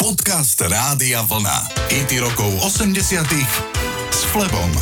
Podcast Rádia Vlna. IT rokov 80 s Flebom.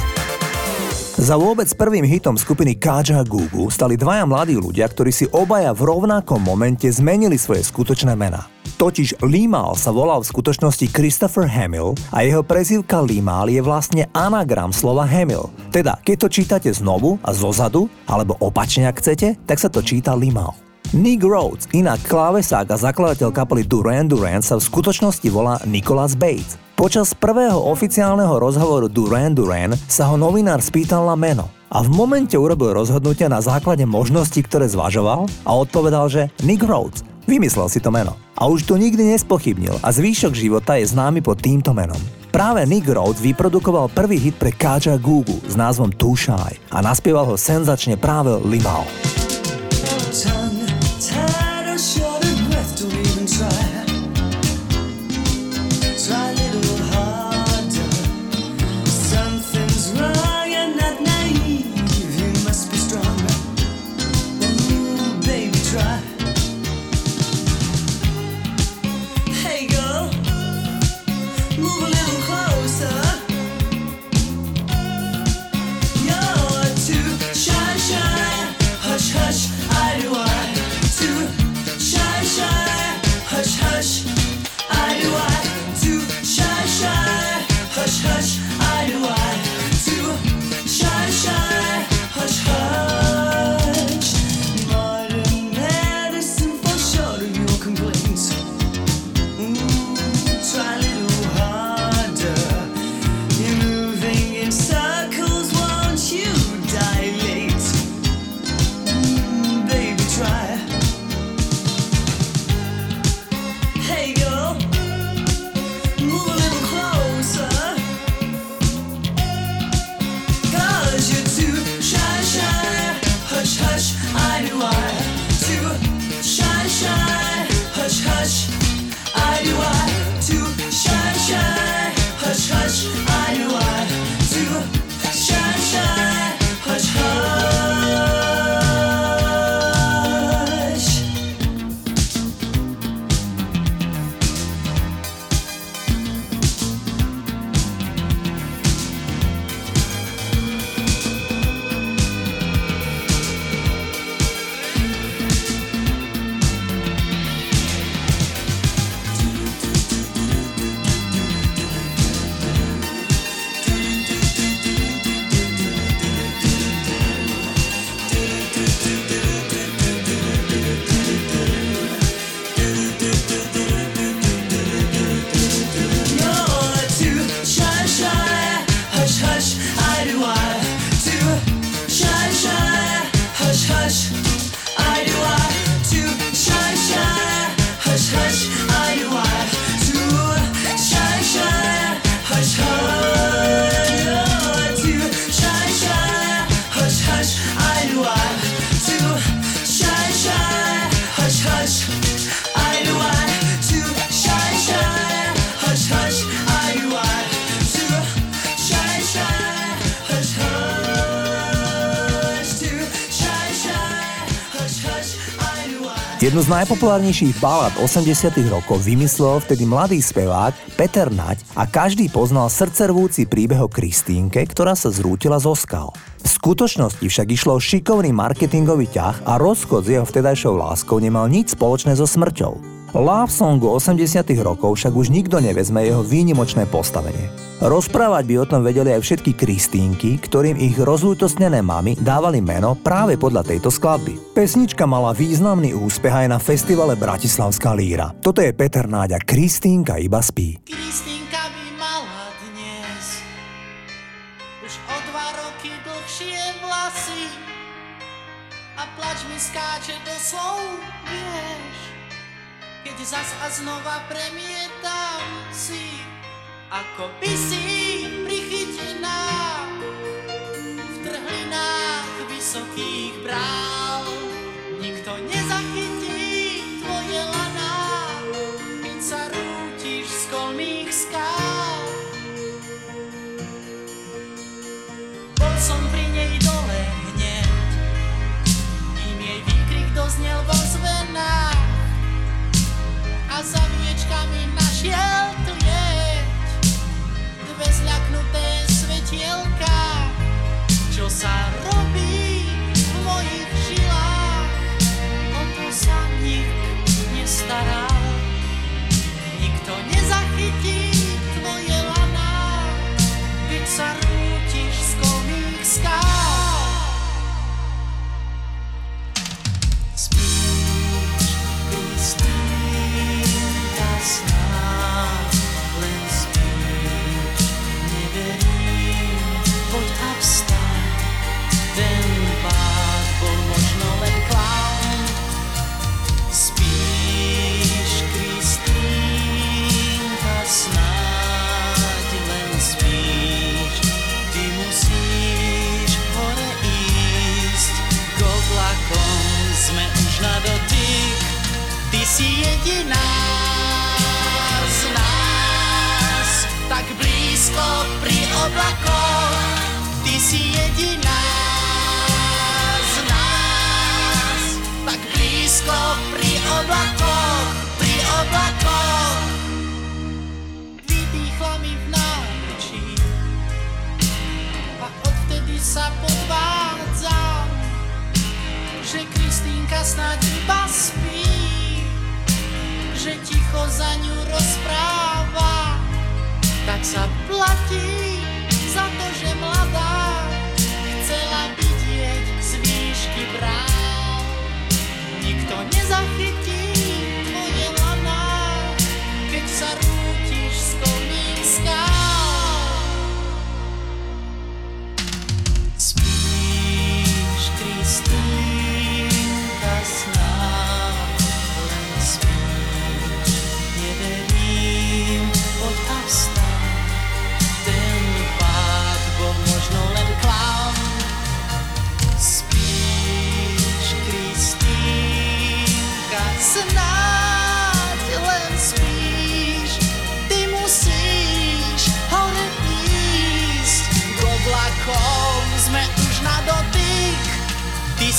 Za vôbec prvým hitom skupiny Kaja Gugu stali dvaja mladí ľudia, ktorí si obaja v rovnakom momente zmenili svoje skutočné mená. Totiž Limal sa volal v skutočnosti Christopher Hamill a jeho prezývka Limal je vlastne anagram slova Hamill. Teda, keď to čítate znovu a zozadu, alebo opačne ak chcete, tak sa to číta Limal. Nick Rhodes, inak klávesák a zakladateľ kapely Duran Duran sa v skutočnosti volá Nicholas Bates. Počas prvého oficiálneho rozhovoru Duran Duran sa ho novinár spýtal na meno a v momente urobil rozhodnutia na základe možností, ktoré zvažoval a odpovedal, že Nick Rhodes. Vymyslel si to meno. A už to nikdy nespochybnil a zvýšok života je známy pod týmto menom. Práve Nick Rhodes vyprodukoval prvý hit pre Kaja Gugu s názvom Too Shy a naspieval ho senzačne práve Garage. Jednu z najpopulárnejších balad 80 rokov vymyslel vtedy mladý spevák Peter Naď a každý poznal srdcervúci príbeh o Kristínke, ktorá sa zrútila zo skal. V skutočnosti však išlo o šikovný marketingový ťah a rozchod s jeho vtedajšou láskou nemal nič spoločné so smrťou. Love songu 80 rokov však už nikto nevezme jeho výnimočné postavenie. Rozprávať by o tom vedeli aj všetky Kristínky, ktorým ich rozlútostnené mamy dávali meno práve podľa tejto skladby. Pesnička mala významný úspech aj na festivale Bratislavská líra. Toto je Peter Náďa, Kristínka iba spí. Kristínka by mala dnes už o dva roky dlhšie vlasy a plač mi skáče do slov, keď zas a znova premietam si, ako by si prichytená v trhlinách vysokých vidí nás, nás, tak blízko pri oblakoch, ty si jediná z nás, tak blízko pri oblakoch, pri oblakoch. Vydýchla mi v náručí a odtedy sa podvádzam, že Kristýnka snáď iba spí že ticho za ňu rozpráva, tak sa platí za to, že mladá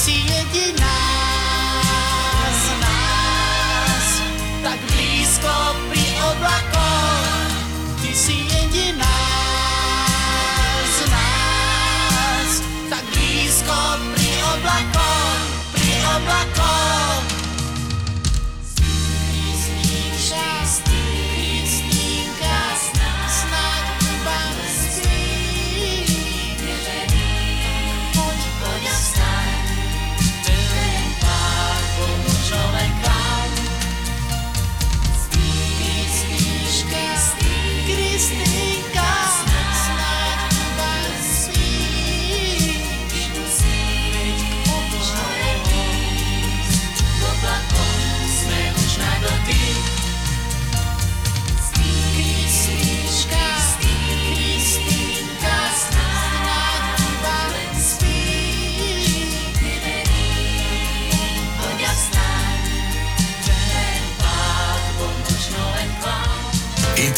Ty si jediná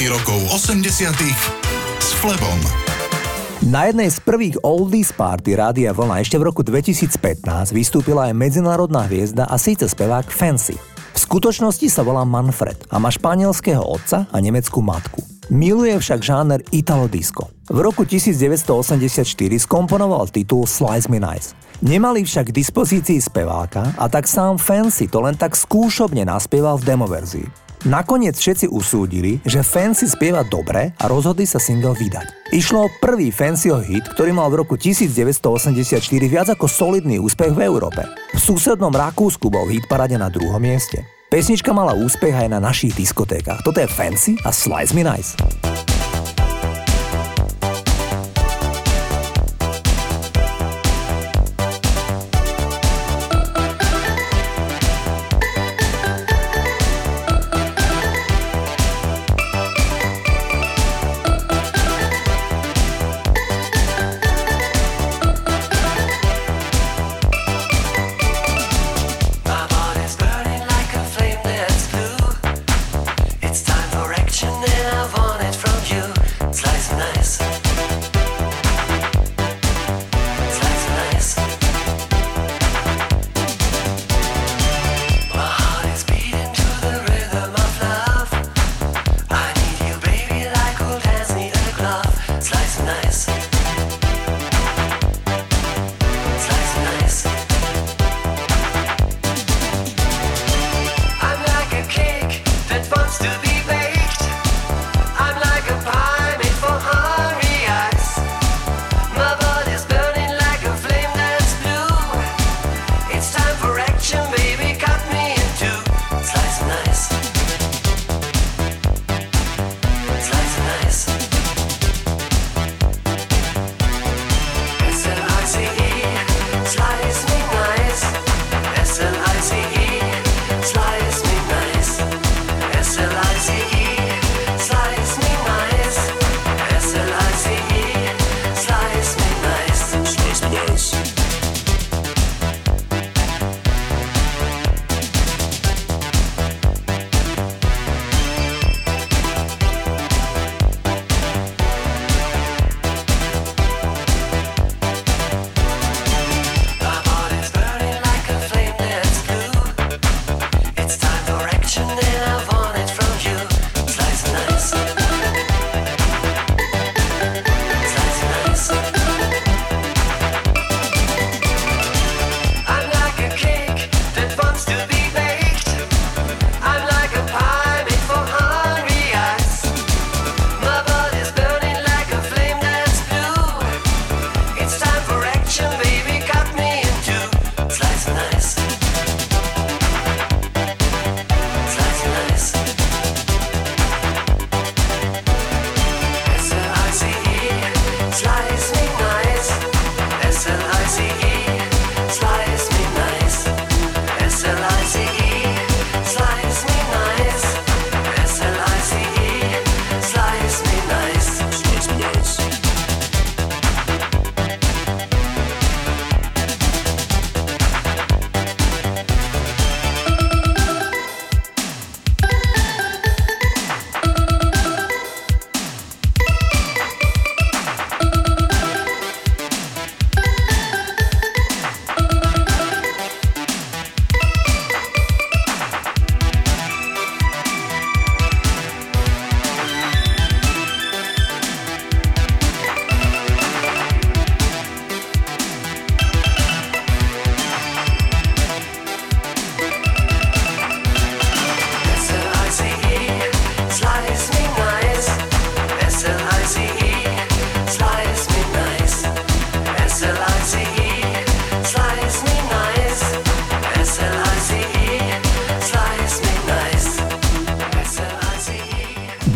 Rokov 80 s Flebom. Na jednej z prvých Oldies Party Rádia Vlna ešte v roku 2015 vystúpila aj medzinárodná hviezda a síce spevák Fancy. V skutočnosti sa volá Manfred a má španielského otca a nemeckú matku. Miluje však žáner Italo Disco. V roku 1984 skomponoval titul Slice Me Nice. Nemali však k dispozícii speváka a tak sám Fancy to len tak skúšobne naspieval v demoverzii. Nakoniec všetci usúdili, že Fancy spieva dobre a rozhodli sa single vydať. Išlo o prvý Fancyho hit, ktorý mal v roku 1984 viac ako solidný úspech v Európe. V susednom Rakúsku bol hit parade na druhom mieste. Pesnička mala úspech aj na našich diskotékach. Toto je Fancy a Slice Me Nice.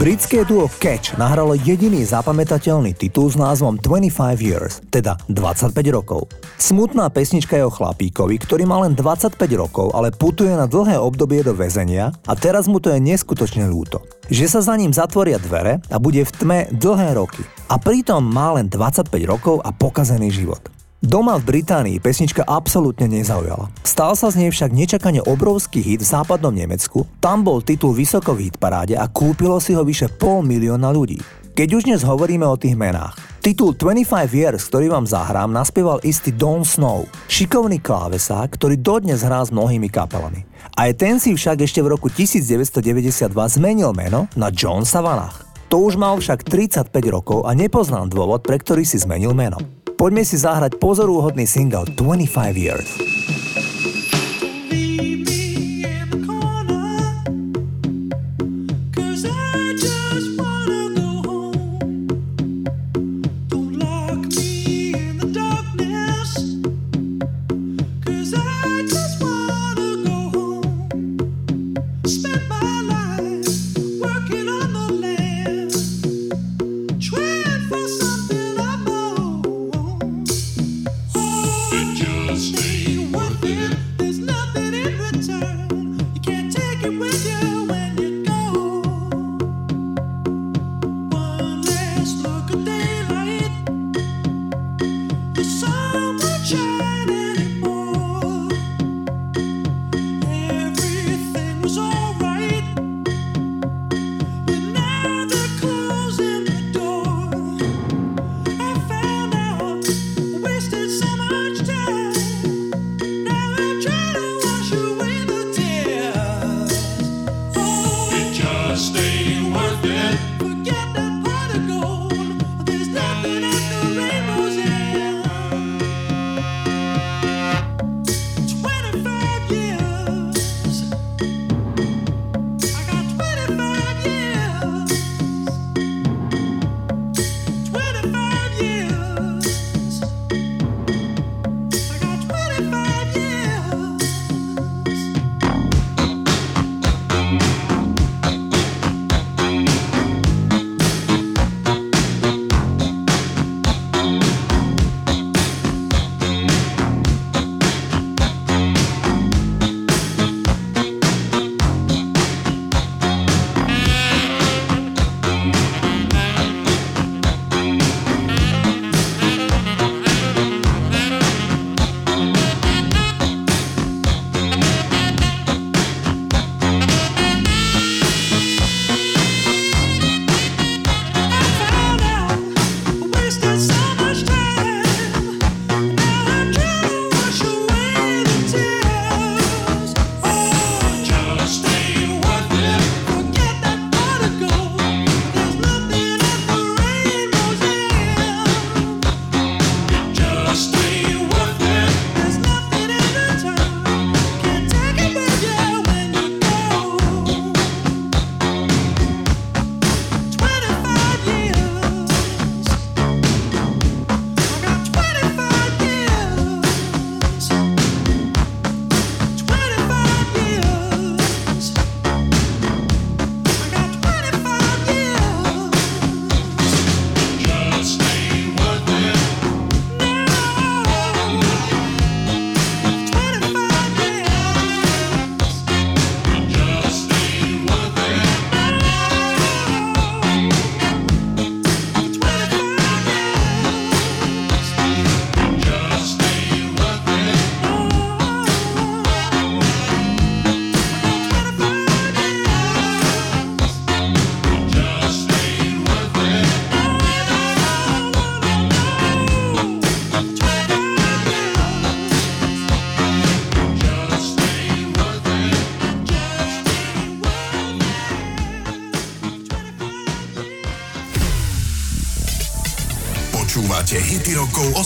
Britské duo Catch nahralo jediný zapamätateľný titul s názvom 25 Years, teda 25 rokov. Smutná pesnička je o chlapíkovi, ktorý má len 25 rokov, ale putuje na dlhé obdobie do väzenia a teraz mu to je neskutočne ľúto. Že sa za ním zatvoria dvere a bude v tme dlhé roky. A pritom má len 25 rokov a pokazený život. Doma v Británii pesnička absolútne nezaujala. Stal sa z nej však nečakane obrovský hit v západnom Nemecku, tam bol titul vysoko v hitparáde a kúpilo si ho vyše pol milióna ľudí. Keď už dnes hovoríme o tých menách, titul 25 Years, ktorý vám zahrám, naspieval istý Don Snow, šikovný klávesák, ktorý dodnes hrá s mnohými kapelami. Aj ten si však ešte v roku 1992 zmenil meno na John Savannah. To už mal však 35 rokov a nepoznám dôvod, pre ktorý si zmenil meno. Poďme si zahrať pozorúhodný single 25 Years. In return. It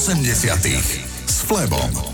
80 s Flebom.